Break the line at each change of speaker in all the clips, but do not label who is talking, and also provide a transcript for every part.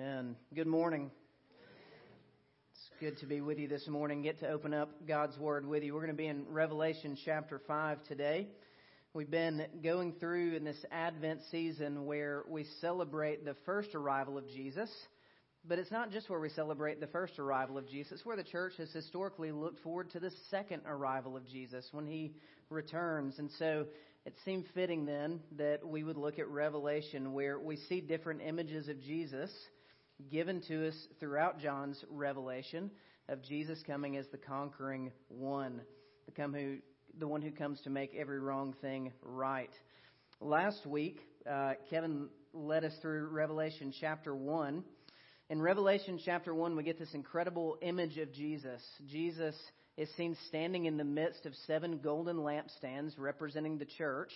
Amen. Good morning. It's good to be with you this morning. Get to open up God's Word with you. We're going to be in Revelation chapter 5 today. We've been going through in this Advent season where we celebrate the first arrival of Jesus. But it's not just where we celebrate the first arrival of Jesus, where the church has historically looked forward to the second arrival of Jesus when he returns. And so it seemed fitting then that we would look at Revelation, where we see different images of Jesus given to us throughout John's revelation of Jesus coming as the conquering one, the, come who, the one who comes to make every wrong thing right. Last week, uh, Kevin led us through Revelation chapter 1. In Revelation chapter 1, we get this incredible image of Jesus. Jesus is seen standing in the midst of seven golden lampstands representing the church,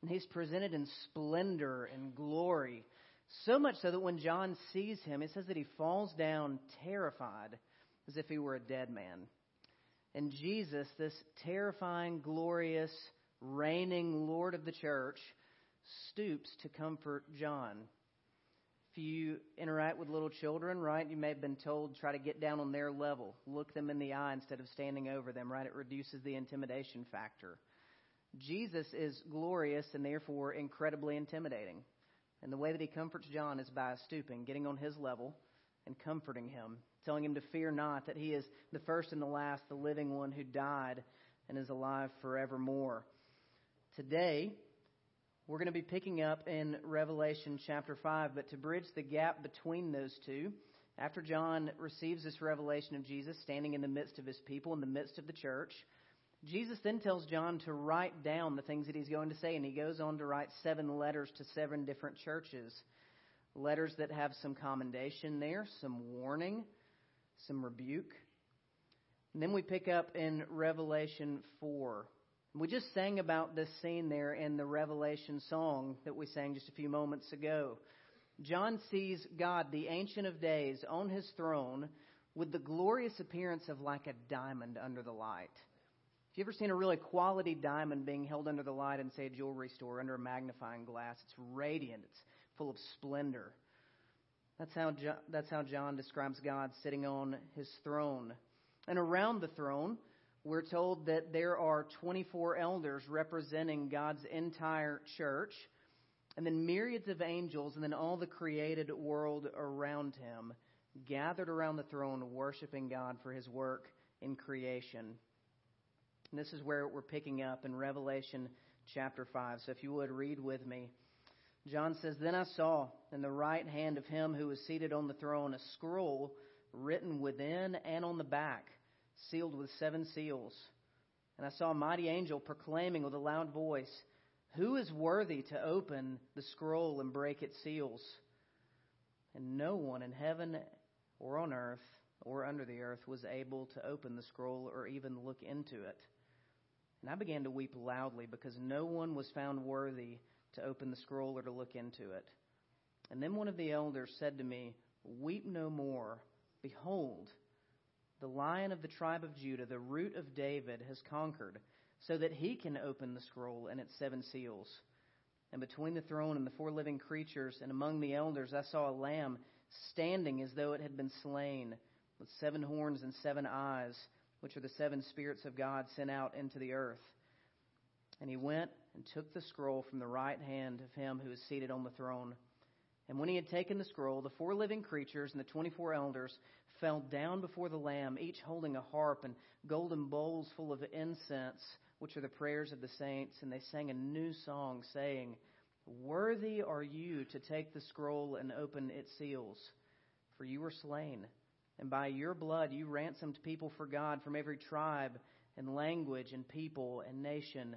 and he's presented in splendor and glory. So much so that when John sees him, it says that he falls down terrified as if he were a dead man. And Jesus, this terrifying, glorious, reigning Lord of the church, stoops to comfort John. If you interact with little children, right, you may have been told try to get down on their level, look them in the eye instead of standing over them, right? It reduces the intimidation factor. Jesus is glorious and therefore incredibly intimidating. And the way that he comforts John is by stooping, getting on his level, and comforting him, telling him to fear not, that he is the first and the last, the living one who died and is alive forevermore. Today, we're going to be picking up in Revelation chapter 5, but to bridge the gap between those two, after John receives this revelation of Jesus standing in the midst of his people, in the midst of the church, Jesus then tells John to write down the things that he's going to say, and he goes on to write seven letters to seven different churches. Letters that have some commendation there, some warning, some rebuke. And then we pick up in Revelation 4. We just sang about this scene there in the Revelation song that we sang just a few moments ago. John sees God, the Ancient of Days, on his throne with the glorious appearance of like a diamond under the light. Have you ever seen a really quality diamond being held under the light in, say, a jewelry store under a magnifying glass? It's radiant, it's full of splendor. That's how, John, that's how John describes God sitting on his throne. And around the throne, we're told that there are 24 elders representing God's entire church, and then myriads of angels, and then all the created world around him, gathered around the throne, worshiping God for his work in creation. And this is where we're picking up in Revelation chapter 5. So if you would read with me. John says, Then I saw in the right hand of him who was seated on the throne a scroll written within and on the back sealed with seven seals. And I saw a mighty angel proclaiming with a loud voice, Who is worthy to open the scroll and break its seals? And no one in heaven or on earth or under the earth was able to open the scroll or even look into it. And I began to weep loudly because no one was found worthy to open the scroll or to look into it. And then one of the elders said to me, Weep no more. Behold, the lion of the tribe of Judah, the root of David, has conquered, so that he can open the scroll and its seven seals. And between the throne and the four living creatures and among the elders, I saw a lamb standing as though it had been slain, with seven horns and seven eyes, which are the seven spirits of God sent out into the earth. And he went and took the scroll from the right hand of him who is seated on the throne. And when he had taken the scroll, the four living creatures and the twenty four elders fell down before the Lamb, each holding a harp and golden bowls full of incense, which are the prayers of the saints. And they sang a new song, saying, Worthy are you to take the scroll and open its seals, for you were slain. And by your blood you ransomed people for God from every tribe and language and people and nation.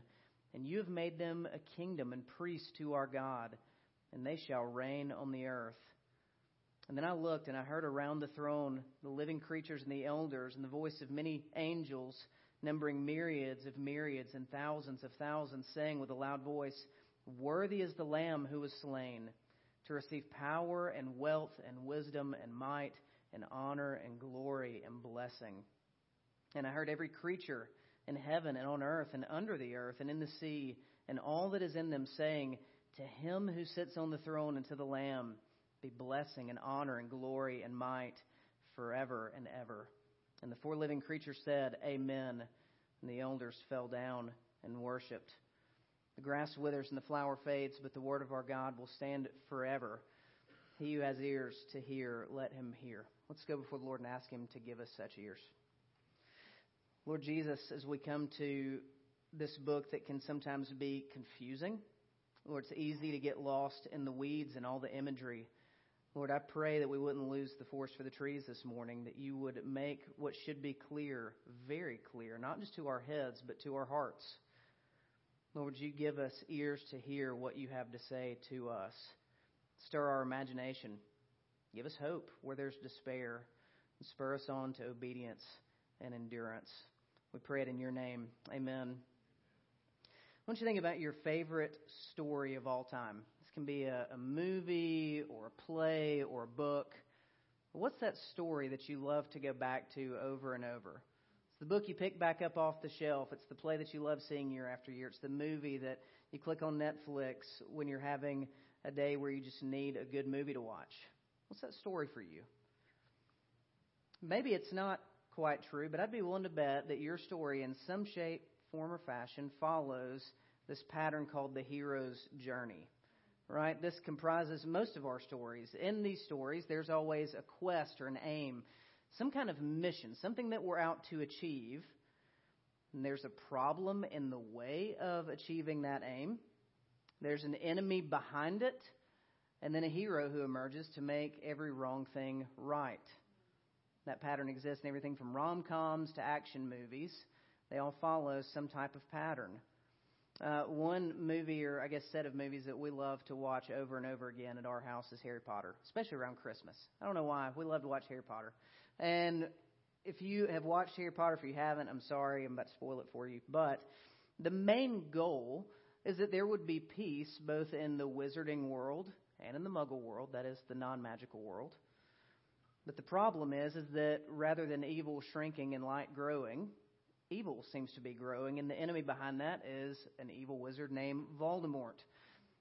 And you have made them a kingdom and priests to our God, and they shall reign on the earth. And then I looked and I heard around the throne the living creatures and the elders and the voice of many angels, numbering myriads of myriads and thousands of thousands, saying with a loud voice, Worthy is the Lamb who was slain to receive power and wealth and wisdom and might and honor and glory and blessing. And I heard every creature in heaven and on earth and under the earth and in the sea and all that is in them saying, To him who sits on the throne and to the Lamb be blessing and honor and glory and might forever and ever. And the four living creatures said, Amen. And the elders fell down and worshiped. The grass withers and the flower fades, but the word of our God will stand forever. He who has ears to hear, let him hear. Let's go before the Lord and ask him to give us such ears. Lord Jesus, as we come to this book that can sometimes be confusing, Lord, it's easy to get lost in the weeds and all the imagery. Lord, I pray that we wouldn't lose the forest for the trees this morning, that you would make what should be clear very clear, not just to our heads, but to our hearts. Lord, would you give us ears to hear what you have to say to us? Stir our imagination. Give us hope where there's despair. And spur us on to obedience and endurance. We pray it in your name. Amen. I want you to think about your favorite story of all time This can be a, a movie or a play or a book. What's that story that you love to go back to over and over? It's the book you pick back up off the shelf. It's the play that you love seeing year after year. It's the movie that you click on Netflix when you're having a day where you just need a good movie to watch. What's that story for you? Maybe it's not quite true, but I'd be willing to bet that your story, in some shape, form, or fashion, follows this pattern called the hero's journey right? This comprises most of our stories. In these stories, there's always a quest or an aim, some kind of mission, something that we're out to achieve. And there's a problem in the way of achieving that aim. There's an enemy behind it, and then a hero who emerges to make every wrong thing right. That pattern exists in everything from rom coms to action movies. They all follow some type of pattern. Uh, one movie, or I guess set of movies that we love to watch over and over again at our house is Harry Potter, especially around Christmas. I don't know why. We love to watch Harry Potter. And if you have watched Harry Potter, if you haven't, I'm sorry, I'm about to spoil it for you. But the main goal is that there would be peace both in the wizarding world and in the muggle world, that is the non magical world. But the problem is, is that rather than evil shrinking and light growing, evil seems to be growing, and the enemy behind that is an evil wizard named Voldemort.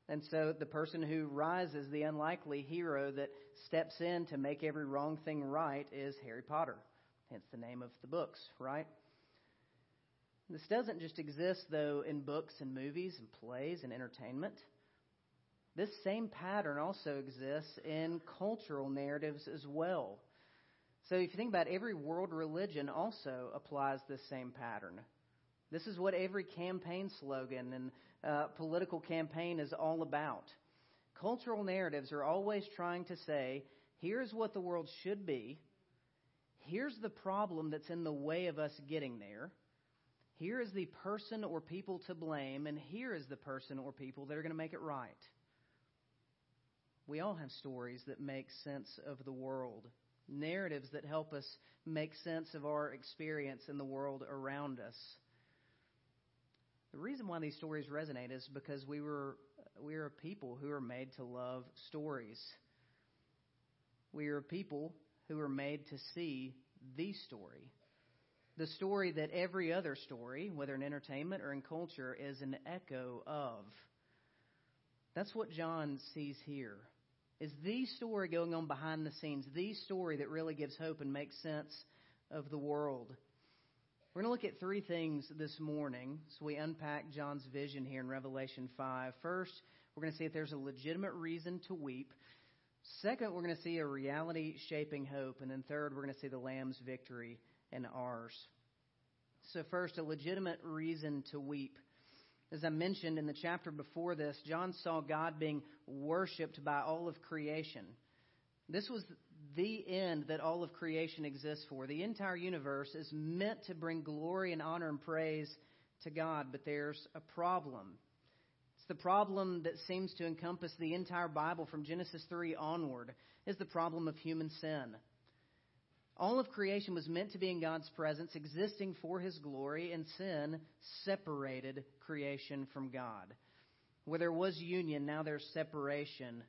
And so the person who rises, the unlikely hero that steps in to make every wrong thing right, is Harry Potter. Hence the name of the books, right? This doesn't just exist, though, in books and movies and plays and entertainment. This same pattern also exists in cultural narratives as well. So if you think about it, every world religion also applies this same pattern. This is what every campaign slogan and uh, political campaign is all about. Cultural narratives are always trying to say, here's what the world should be. Here's the problem that's in the way of us getting there. Here is the person or people to blame, and here is the person or people that are going to make it right. We all have stories that make sense of the world narratives that help us make sense of our experience in the world around us. The reason why these stories resonate is because we were we are people who are made to love stories. We are people who are made to see the story. The story that every other story, whether in entertainment or in culture, is an echo of. That's what John sees here is the story going on behind the scenes, the story that really gives hope and makes sense of the world. We're going to look at three things this morning so we unpack John's vision here in Revelation 5. First, we're going to see if there's a legitimate reason to weep. Second, we're going to see a reality shaping hope. And then third, we're going to see the Lamb's victory and ours. So, first, a legitimate reason to weep. As I mentioned in the chapter before this, John saw God being worshiped by all of creation. This was the end that all of creation exists for. The entire universe is meant to bring glory and honor and praise to God, but there's a problem. It's the problem that seems to encompass the entire Bible from Genesis 3 onward is the problem of human sin. All of creation was meant to be in God's presence, existing for His glory, and sin separated creation from God. Where there was union, now there's separation.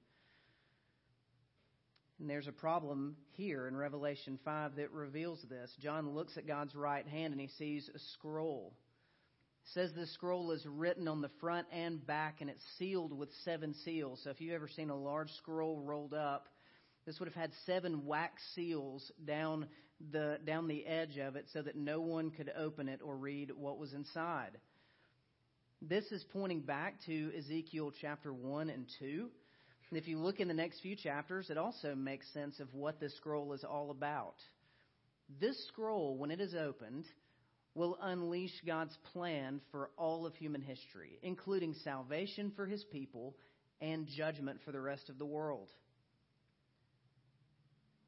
And there's a problem here in Revelation 5 that reveals this. John looks at God's right hand and he sees a scroll. It says the scroll is written on the front and back and it's sealed with seven seals. So if you've ever seen a large scroll rolled up, This would have had seven wax seals down the, down the edge of it so that no one could open it or read what was inside. This is pointing back to Ezekiel chapter 1 and 2. And if you look in the next few chapters, it also makes sense of what this scroll is all about. This scroll, when it is opened, will unleash God's plan for all of human history, including salvation for his people and judgment for the rest of the world.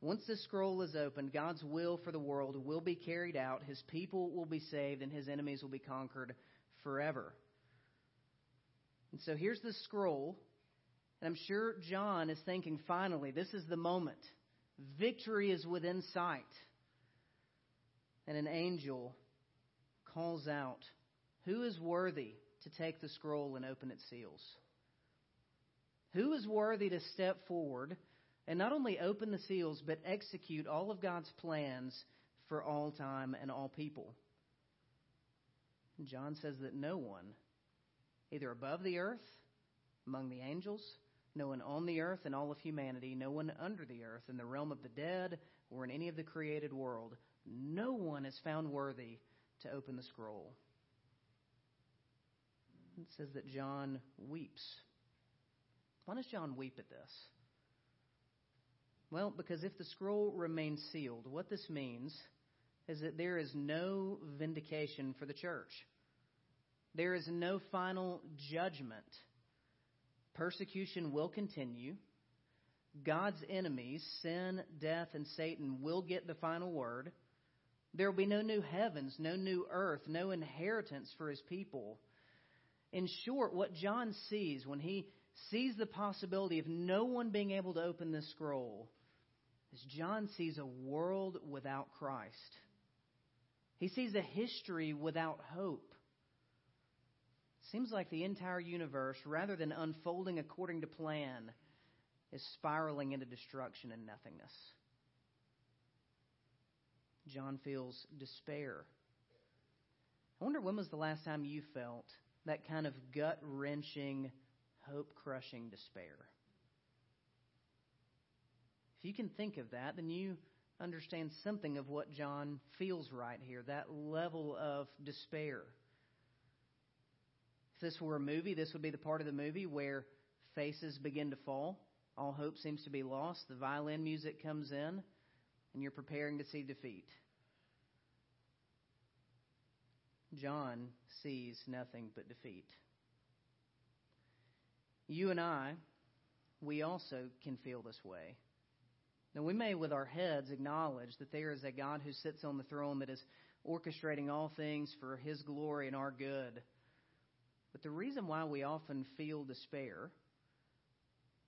Once the scroll is opened, God's will for the world will be carried out, his people will be saved, and his enemies will be conquered forever. And so here's the scroll, and I'm sure John is thinking, finally, this is the moment. Victory is within sight. And an angel calls out, Who is worthy to take the scroll and open its seals? Who is worthy to step forward and not only open the seals, but execute all of God's plans for all time and all people? John says that no one, either above the earth, among the angels, no one on the earth and all of humanity, no one under the earth, in the realm of the dead, or in any of the created world, no one is found worthy to open the scroll. It says that John weeps. Why does John weep at this? Well, because if the scroll remains sealed, what this means is that there is no vindication for the church. There is no final judgment. Persecution will continue. God's enemies, sin, death, and Satan, will get the final word. There will be no new heavens, no new earth, no inheritance for his people. In short, what John sees when he sees the possibility of no one being able to open this scroll is John sees a world without Christ. He sees a history without hope. Seems like the entire universe, rather than unfolding according to plan, is spiraling into destruction and nothingness. John feels despair. I wonder when was the last time you felt that kind of gut wrenching, hope crushing despair? If you can think of that, then you understand something of what John feels right here that level of despair. If this were a movie, this would be the part of the movie where faces begin to fall, all hope seems to be lost, the violin music comes in, and you're preparing to see defeat. John sees nothing but defeat. You and I, we also can feel this way. Now, we may, with our heads, acknowledge that there is a God who sits on the throne that is orchestrating all things for his glory and our good. But the reason why we often feel despair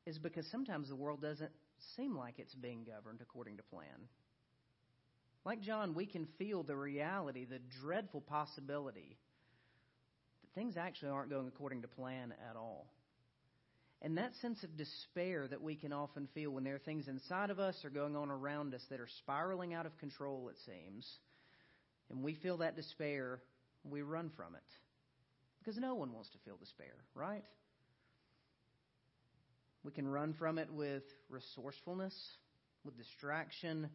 is because sometimes the world doesn't seem like it's being governed according to plan. Like John, we can feel the reality, the dreadful possibility that things actually aren't going according to plan at all. And that sense of despair that we can often feel when there are things inside of us or going on around us that are spiraling out of control, it seems, and we feel that despair, we run from it. Because no one wants to feel despair, right? We can run from it with resourcefulness, with distraction,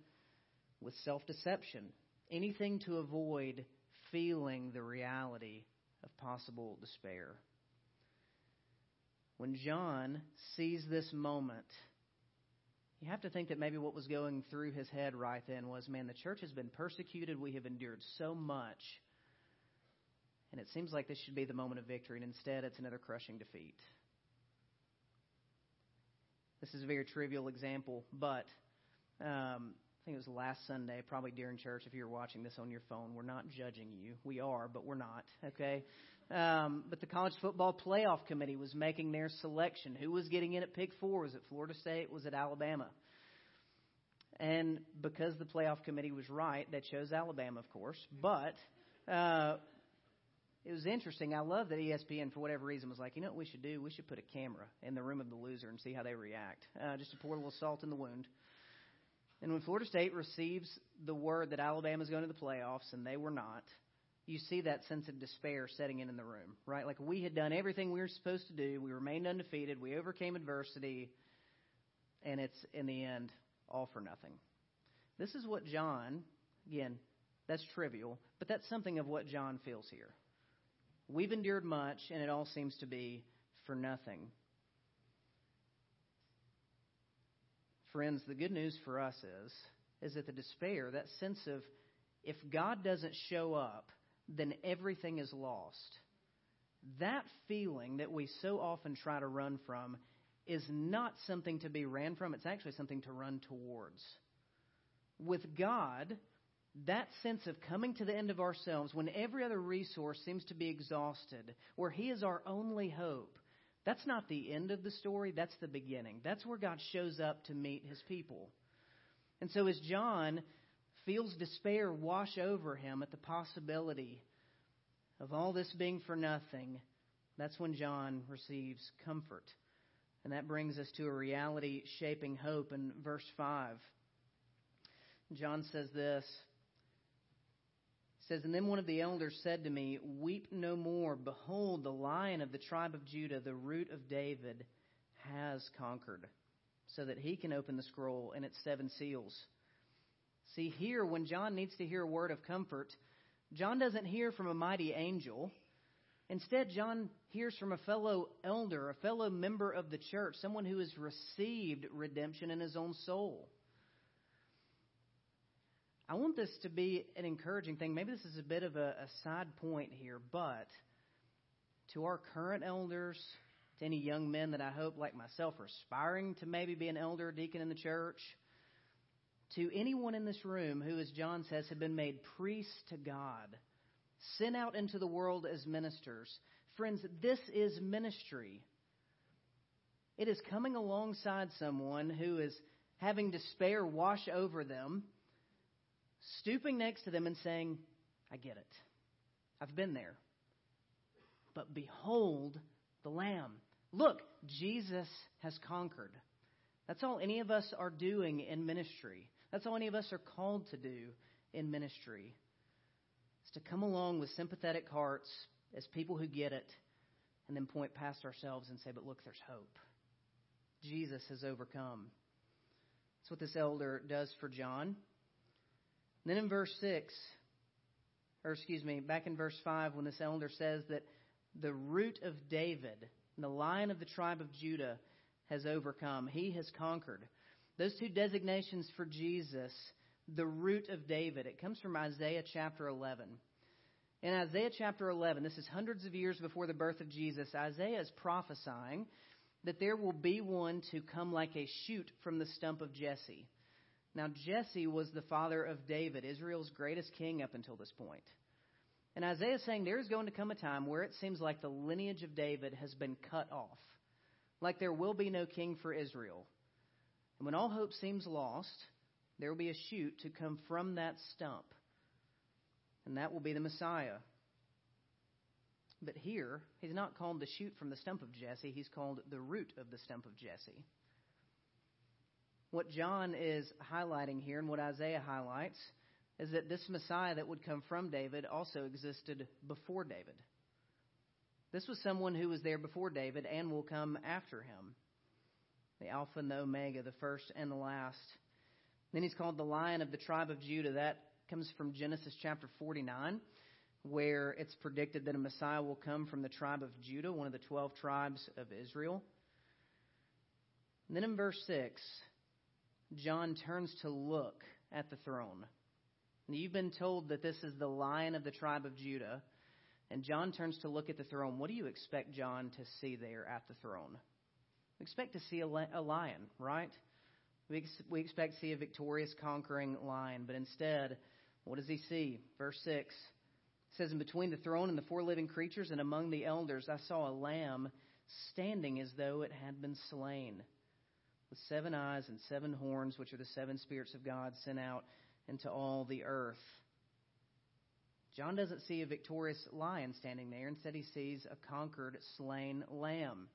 with self deception, anything to avoid feeling the reality of possible despair. When John sees this moment, you have to think that maybe what was going through his head right then was man, the church has been persecuted. We have endured so much. And it seems like this should be the moment of victory, and instead it's another crushing defeat. This is a very trivial example, but um, I think it was last Sunday, probably during church. If you're watching this on your phone, we're not judging you. We are, but we're not. Okay. Um, but the college football playoff committee was making their selection. Who was getting in at pick four? Was it Florida State? Was it Alabama? And because the playoff committee was right, they chose Alabama, of course. But uh, it was interesting. I love that ESPN, for whatever reason, was like, you know what we should do? We should put a camera in the room of the loser and see how they react. Uh, just to pour a little salt in the wound. And when Florida State receives the word that Alabama is going to the playoffs and they were not, you see that sense of despair setting in in the room, right? Like we had done everything we were supposed to do. We remained undefeated. We overcame adversity. And it's, in the end, all for nothing. This is what John, again, that's trivial, but that's something of what John feels here. We've endured much, and it all seems to be for nothing. Friends, the good news for us is, is that the despair, that sense of if God doesn't show up, then everything is lost. That feeling that we so often try to run from is not something to be ran from, it's actually something to run towards. With God, that sense of coming to the end of ourselves when every other resource seems to be exhausted, where He is our only hope, that's not the end of the story, that's the beginning. That's where God shows up to meet His people. And so as John feels despair wash over him at the possibility of all this being for nothing, that's when John receives comfort. And that brings us to a reality shaping hope in verse 5. John says this. Says, And then one of the elders said to me, Weep no more. Behold, the lion of the tribe of Judah, the root of David, has conquered, so that he can open the scroll and its seven seals. See, here, when John needs to hear a word of comfort, John doesn't hear from a mighty angel. Instead, John hears from a fellow elder, a fellow member of the church, someone who has received redemption in his own soul. I want this to be an encouraging thing. Maybe this is a bit of a, a side point here, but to our current elders, to any young men that I hope, like myself, are aspiring to maybe be an elder or deacon in the church, to anyone in this room who, as John says, have been made priests to God, sent out into the world as ministers. Friends, this is ministry. It is coming alongside someone who is having despair wash over them, stooping next to them and saying, I get it. I've been there. But behold the Lamb. Look, Jesus has conquered. That's all any of us are doing in ministry. That's all any of us are called to do in ministry. Is to come along with sympathetic hearts as people who get it and then point past ourselves and say, but look, there's hope. Jesus has overcome. That's what this elder does for John. And then in verse 6, or excuse me, back in verse 5, when this elder says that the root of David, the lion of the tribe of Judah, has overcome, he has conquered. Those two designations for Jesus, the root of David, it comes from Isaiah chapter 11. In Isaiah chapter 11, this is hundreds of years before the birth of Jesus, Isaiah is prophesying that there will be one to come like a shoot from the stump of Jesse. Now, Jesse was the father of David, Israel's greatest king up until this point. And Isaiah is saying there is going to come a time where it seems like the lineage of David has been cut off, like there will be no king for Israel. And when all hope seems lost, there will be a shoot to come from that stump. And that will be the Messiah. But here, he's not called the shoot from the stump of Jesse, he's called the root of the stump of Jesse. What John is highlighting here and what Isaiah highlights is that this Messiah that would come from David also existed before David. This was someone who was there before David and will come after him the Alpha and the Omega, the first and the last. Then he's called the Lion of the tribe of Judah. That comes from Genesis chapter 49, where it's predicted that a Messiah will come from the tribe of Judah, one of the 12 tribes of Israel. And then in verse 6, John turns to look at the throne. And you've been told that this is the Lion of the tribe of Judah. And John turns to look at the throne. What do you expect John to see there at the throne? We expect to see a, lion, right? We, ex- we expect to see a victorious, conquering lion, but instead, what does he see? Verse 6 it says, In between the throne and the four living creatures and among the elders, I saw a lamb standing as though it had been slain, with seven eyes and seven horns, which are the seven spirits of God sent out into all the earth. John doesn't see a victorious lion standing there. Instead, he sees a conquered, slain lamb.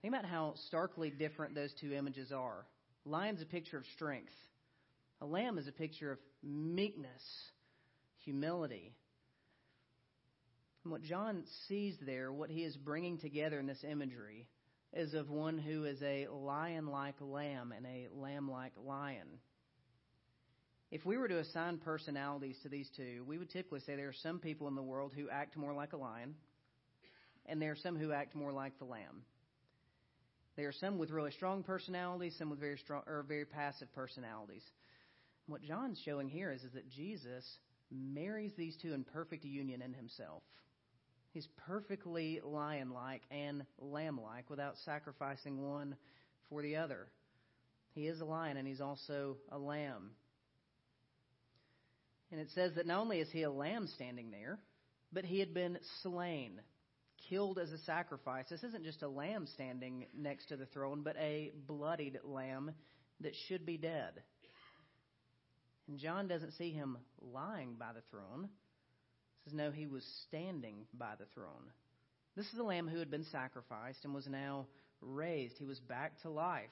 Think about how starkly different those two images are. Lion's a picture of strength. A lamb is a picture of meekness, humility. And what John sees there, what he is bringing together in this imagery, is of one who is a lion like lamb and a lamb like lion. If we were to assign personalities to these two, we would typically say there are some people in the world who act more like a lion, and there are some who act more like the lamb. There are some with really strong personalities, some with very strong or very passive personalities. What John's showing here is, is that Jesus marries these two in perfect union in himself. He's perfectly lion like and lamb like without sacrificing one for the other. He is a lion and he's also a lamb. And it says that not only is he a lamb standing there, but he had been slain, killed as a sacrifice. This isn't just a lamb standing next to the throne, but a bloodied lamb that should be dead. And John doesn't see him lying by the throne. He says, no, he was standing by the throne. This is a lamb who had been sacrificed and was now raised. He was back to life.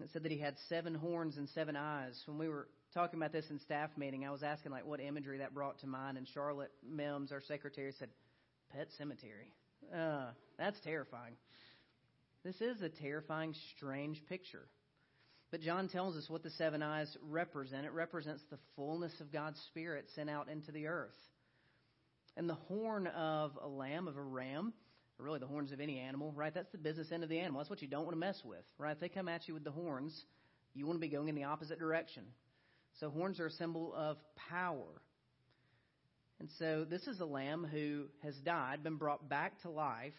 It said that he had seven horns and seven eyes. When we were talking about this in staff meeting, I was asking like what imagery that brought to mind, and Charlotte Mims, our secretary, said, "Pet cemetery." Uh, that's terrifying. This is a terrifying, strange picture. But John tells us what the seven eyes represent. It represents the fullness of God's Spirit sent out into the earth. And the horn of a lamb, of a ram, or really the horns of any animal, right? That's the business end of the animal. That's what you don't want to mess with, right? If they come at you with the horns, you want to be going in the opposite direction. So horns are a symbol of power. And so this is a lamb who has died, been brought back to life,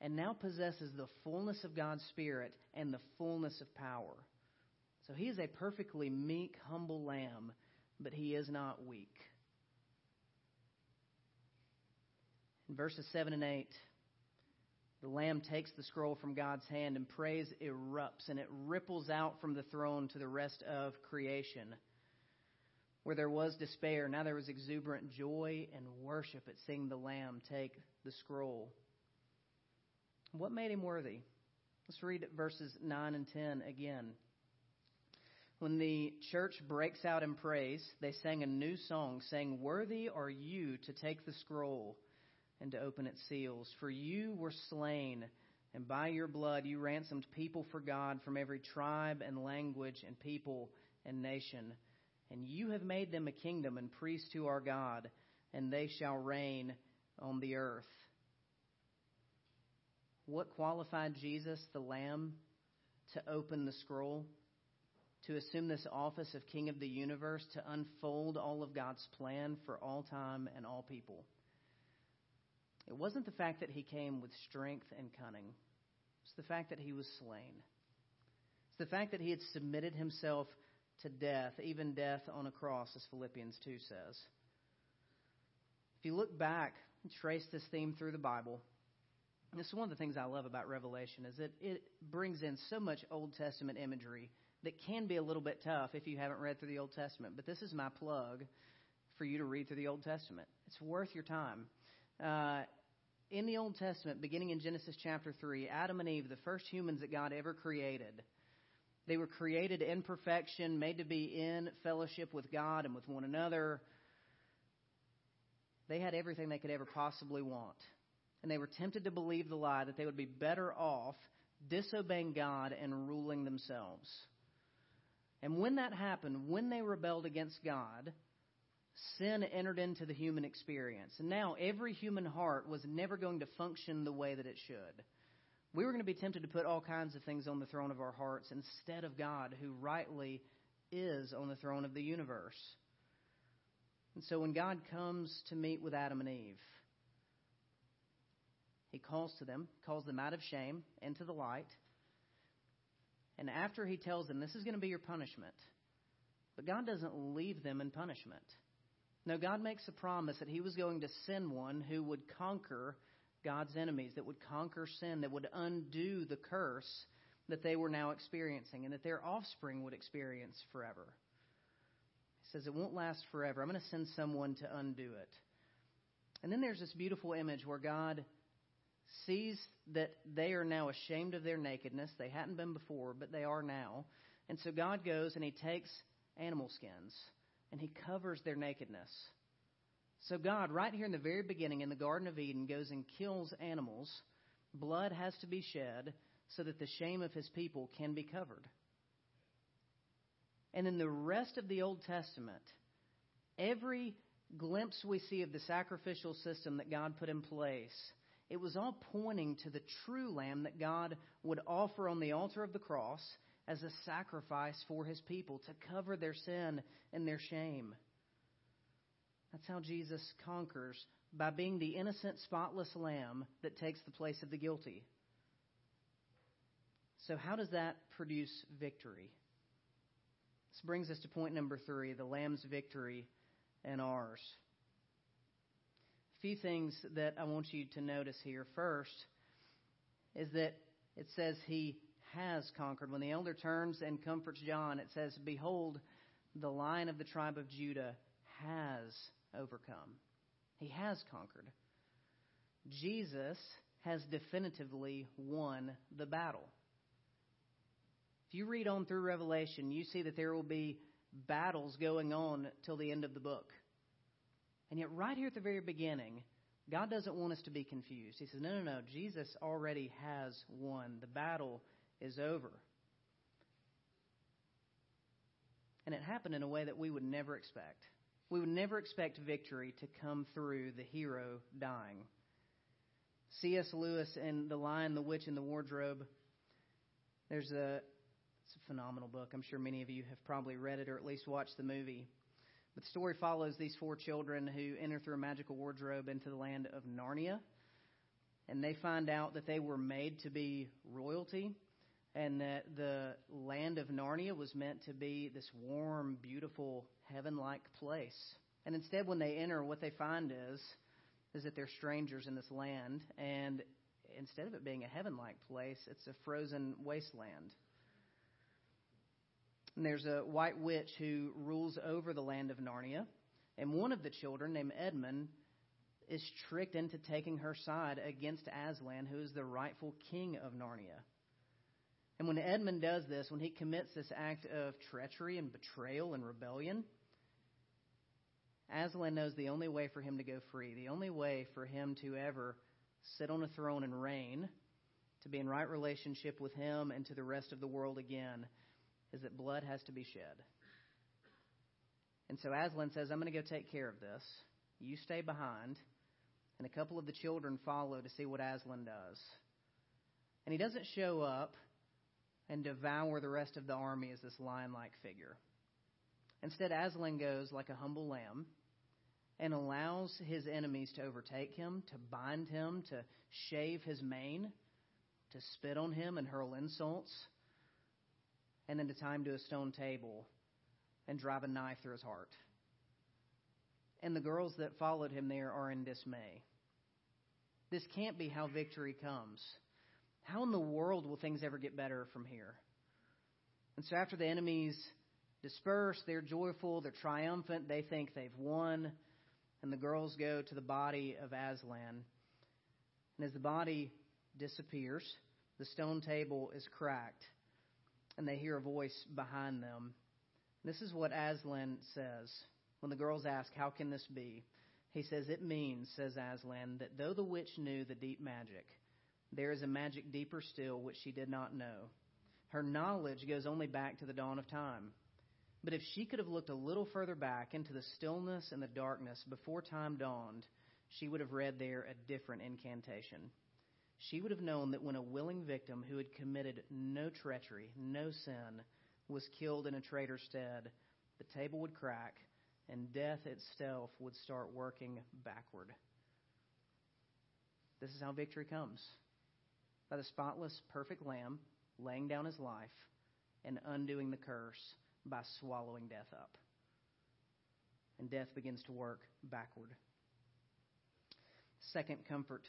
and now possesses the fullness of God's Spirit and the fullness of power. So he is a perfectly meek, humble lamb, but he is not weak. In verses 7 and 8, the Lamb takes the scroll from God's hand, and praise erupts, and it ripples out from the throne to the rest of creation. Where there was despair, now there was exuberant joy and worship at seeing the Lamb take the scroll. What made him worthy? Let's read verses 9 and 10 again. When the church breaks out in praise, they sang a new song, saying, Worthy are you to take the scroll and to open its seals. For you were slain, and by your blood you ransomed people for God from every tribe and language and people and nation. And you have made them a kingdom and priests to our God, and they shall reign on the earth. What qualified Jesus, the Lamb, to open the scroll? to assume this office of King of the universe, to unfold all of God's plan for all time and all people. It wasn't the fact that he came with strength and cunning, it's the fact that he was slain. It's the fact that he had submitted himself to death, even death on a cross, as Philippians 2 says. If you look back and trace this theme through the Bible, this is one of the things I love about Revelation is that it brings in so much Old Testament imagery that can be a little bit tough if you haven't read through the Old Testament. But this is my plug for you to read through the Old Testament. It's worth your time. Uh, in the Old Testament, beginning in Genesis chapter 3, Adam and Eve, the first humans that God ever created, they were created in perfection, made to be in fellowship with God and with one another. They had everything they could ever possibly want. And they were tempted to believe the lie that they would be better off disobeying God and ruling themselves. And when that happened, when they rebelled against God, sin entered into the human experience. And now every human heart was never going to function the way that it should. We were going to be tempted to put all kinds of things on the throne of our hearts instead of God, who rightly is on the throne of the universe. And so when God comes to meet with Adam and Eve, he calls to them, calls them out of shame into the light. And after he tells them, this is going to be your punishment, but God doesn't leave them in punishment. No, God makes a promise that He was going to send one who would conquer God's enemies, that would conquer sin, that would undo the curse that they were now experiencing, and that their offspring would experience forever. He says, It won't last forever. I'm going to send someone to undo it. And then there's this beautiful image where God sees that they are now ashamed of their nakedness. They hadn't been before, but they are now. And so God goes and He takes animal skins and he covers their nakedness. So God, right here in the very beginning in the Garden of Eden, goes and kills animals, Blood has to be shed so that the shame of his people can be covered. And in the rest of the Old Testament, every glimpse we see of the sacrificial system that God put in place, it was all pointing to the true lamb that God would offer on the altar of the cross as a sacrifice for his people to cover their sin and their shame. That's how Jesus conquers by being the innocent, spotless lamb that takes the place of the guilty. So, how does that produce victory? This brings us to point number three the lamb's victory and ours. A few things that I want you to notice here. First is that it says he has conquered. When the elder turns and comforts John, it says, Behold, the lion of the tribe of Judah has overcome. He has conquered. Jesus has definitively won the battle. If you read on through Revelation, you see that there will be battles going on till the end of the book. And yet, right here at the very beginning, God doesn't want us to be confused. He says, No, no, no. Jesus already has won. The battle is over. And it happened in a way that we would never expect. We would never expect victory to come through the hero dying. C.S. Lewis in The Lion, the Witch, and the Wardrobe, there's a, it's a phenomenal book. I'm sure many of you have probably read it or at least watched the movie. But the story follows these four children who enter through a magical wardrobe into the land of Narnia. And they find out that they were made to be royalty and that the land of Narnia was meant to be this warm, beautiful, heaven-like place. And instead, when they enter, what they find is is that they're strangers in this land, and instead of it being a heaven-like place, it's a frozen wasteland. And there's a white witch who rules over the land of Narnia, and one of the children, named Edmund, is tricked into taking her side against Aslan, who is the rightful king of Narnia. And when Edmund does this, when he commits this act of treachery and betrayal and rebellion, Aslan knows the only way for him to go free, the only way for him to ever sit on a throne and reign, to be in right relationship with him and to the rest of the world again, is that blood has to be shed. And so Aslan says, I'm going to go take care of this. You stay behind. And a couple of the children follow to see what Aslan does. And he doesn't show up and devour the rest of the army as this lion like figure. Instead, Aslan goes like a humble lamb and allows his enemies to overtake him, to bind him, to shave his mane, to spit on him and hurl insults, and then to tie him to a stone table and drive a knife through his heart. And the girls that followed him there are in dismay. This can't be how victory comes. How in the world will things ever get better from here? And so after the enemies disperse, they're joyful, they're triumphant, they think they've won, and the girls go to the body of Aslan. And as the body disappears, the stone table is cracked, and they hear a voice behind them. This is what Aslan says. When the girls ask, How can this be? He says, It means, says Aslan, that though the witch knew the deep magic, there is a magic deeper still which she did not know. Her knowledge goes only back to the dawn of time. But if she could have looked a little further back into the stillness and the darkness before time dawned, she would have read there a different incantation. She would have known that when a willing victim who had committed no treachery, no sin, was killed in a traitor's stead, the table would crack and death itself would start working backward. This is how victory comes by the spotless, perfect Lamb laying down his life and undoing the curse by swallowing death up. And death begins to work backward. Second comfort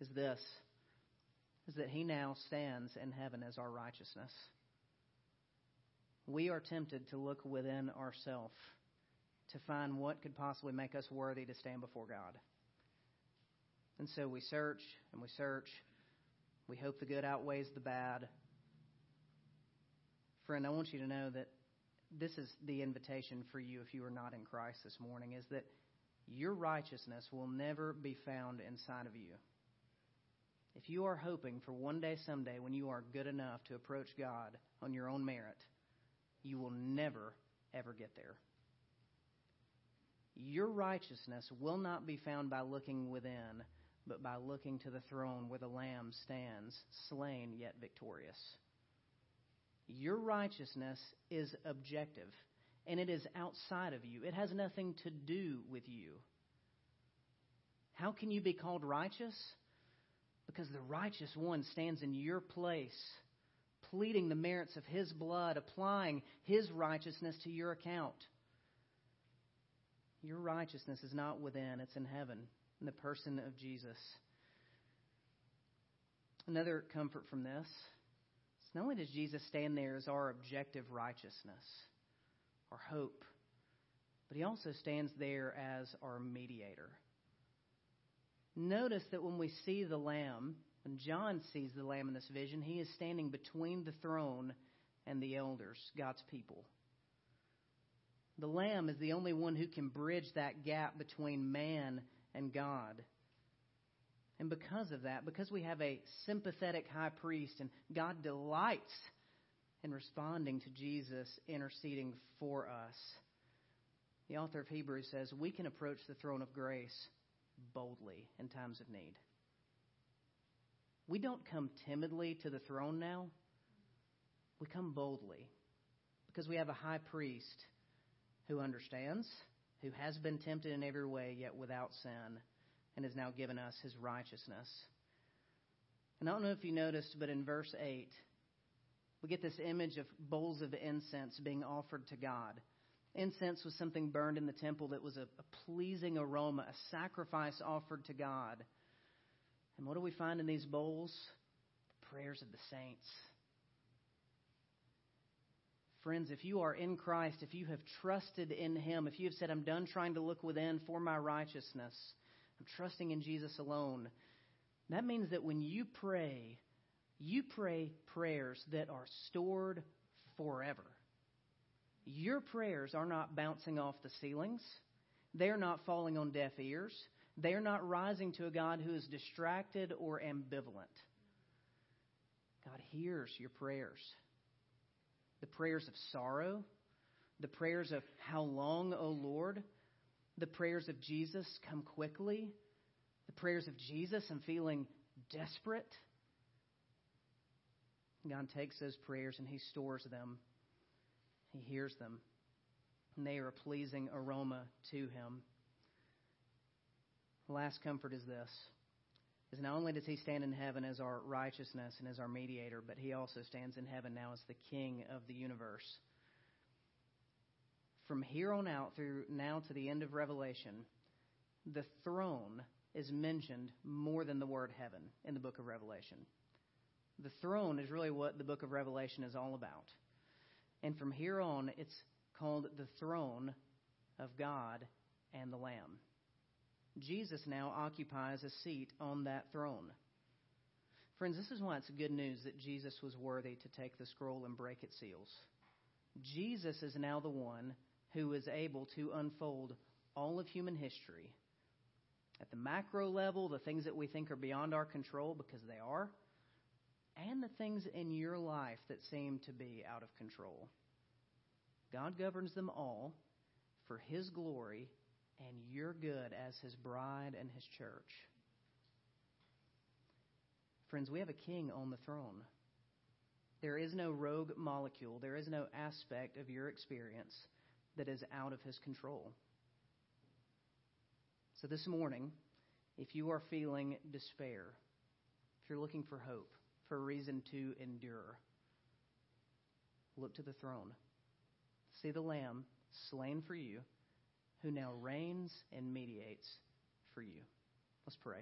is this is that he now stands in heaven as our righteousness. We are tempted to look within ourselves to find what could possibly make us worthy to stand before God. And so we search and we search we hope the good outweighs the bad. Friend, I want you to know that this is the invitation for you if you are not in Christ this morning is that your righteousness will never be found inside of you. if you are hoping for one day, someday, when you are good enough to approach God on your own merit, you will never, ever get there. Your righteousness will not be found by looking within, but by looking to the throne where the Lamb stands, slain yet victorious. Your righteousness is objective, and it is outside of you. It has nothing to do with you. How can you be called righteous? Because the righteous one stands in your place, pleading the merits of his blood, applying his righteousness to your account. Your righteousness is not within, it's in heaven, in the person of Jesus. Another comfort from this is not only does Jesus stand there as our objective righteousness, our hope, but he also stands there as our mediator. Notice that when we see the Lamb, when John sees the Lamb in this vision, he is standing between the throne and the elders, God's people. The Lamb is the only one who can bridge that gap between man and God. And because of that, because we have a sympathetic high priest and God delights in responding to Jesus interceding for us, the author of Hebrews says we can approach the throne of grace boldly in times of need. We don't come timidly to the throne now. We come boldly because we have a high priest who understands, who has been tempted in every way, yet without sin, and has now given us his righteousness. And I don't know if you noticed, but in verse 8, we get this image of bowls of incense being offered to God. Incense was something burned in the temple that was a, a pleasing aroma, a sacrifice offered to God. And what do we find in these bowls? The prayers of the saints. Friends, if you are in Christ, if you have trusted in Him, if you have said, I'm done trying to look within for my righteousness, I'm trusting in Jesus alone, that means that when you pray, you pray prayers that are stored forever. Your prayers are not bouncing off the ceilings. They're not falling on deaf ears. They're not rising to a God who is distracted or ambivalent. God hears your prayers the prayers of sorrow, the prayers of how long, O Lord, the prayers of Jesus, come quickly, the prayers of Jesus, I'm feeling desperate. God takes those prayers and He stores them. He hears them. And they are a pleasing aroma to Him. Last comfort is this is not only does he stand in heaven as our righteousness and as our mediator, but he also stands in heaven now as the king of the universe. From here on out through now to the end of Revelation, the throne is mentioned more than the word heaven in the book of Revelation. The throne is really what the book of Revelation is all about. And from here on, it's called the throne of God and the Lamb. Jesus now occupies a seat on that throne. Friends, this is why it's good news that Jesus was worthy to take the scroll and break its seals. Jesus is now the one who is able to unfold all of human history at the macro level, the things that we think are beyond our control because they are, and the things in your life that seem to be out of control. God governs them all for His glory and your good as his bride and his church. Friends, we have a king on the throne. There is no rogue molecule, there is no aspect of your experience that is out of his control. So this morning, if you are feeling despair, if you're looking for hope, for a reason to endure, look to the throne. See the Lamb slain for you who now reigns and mediates for you. Let's pray.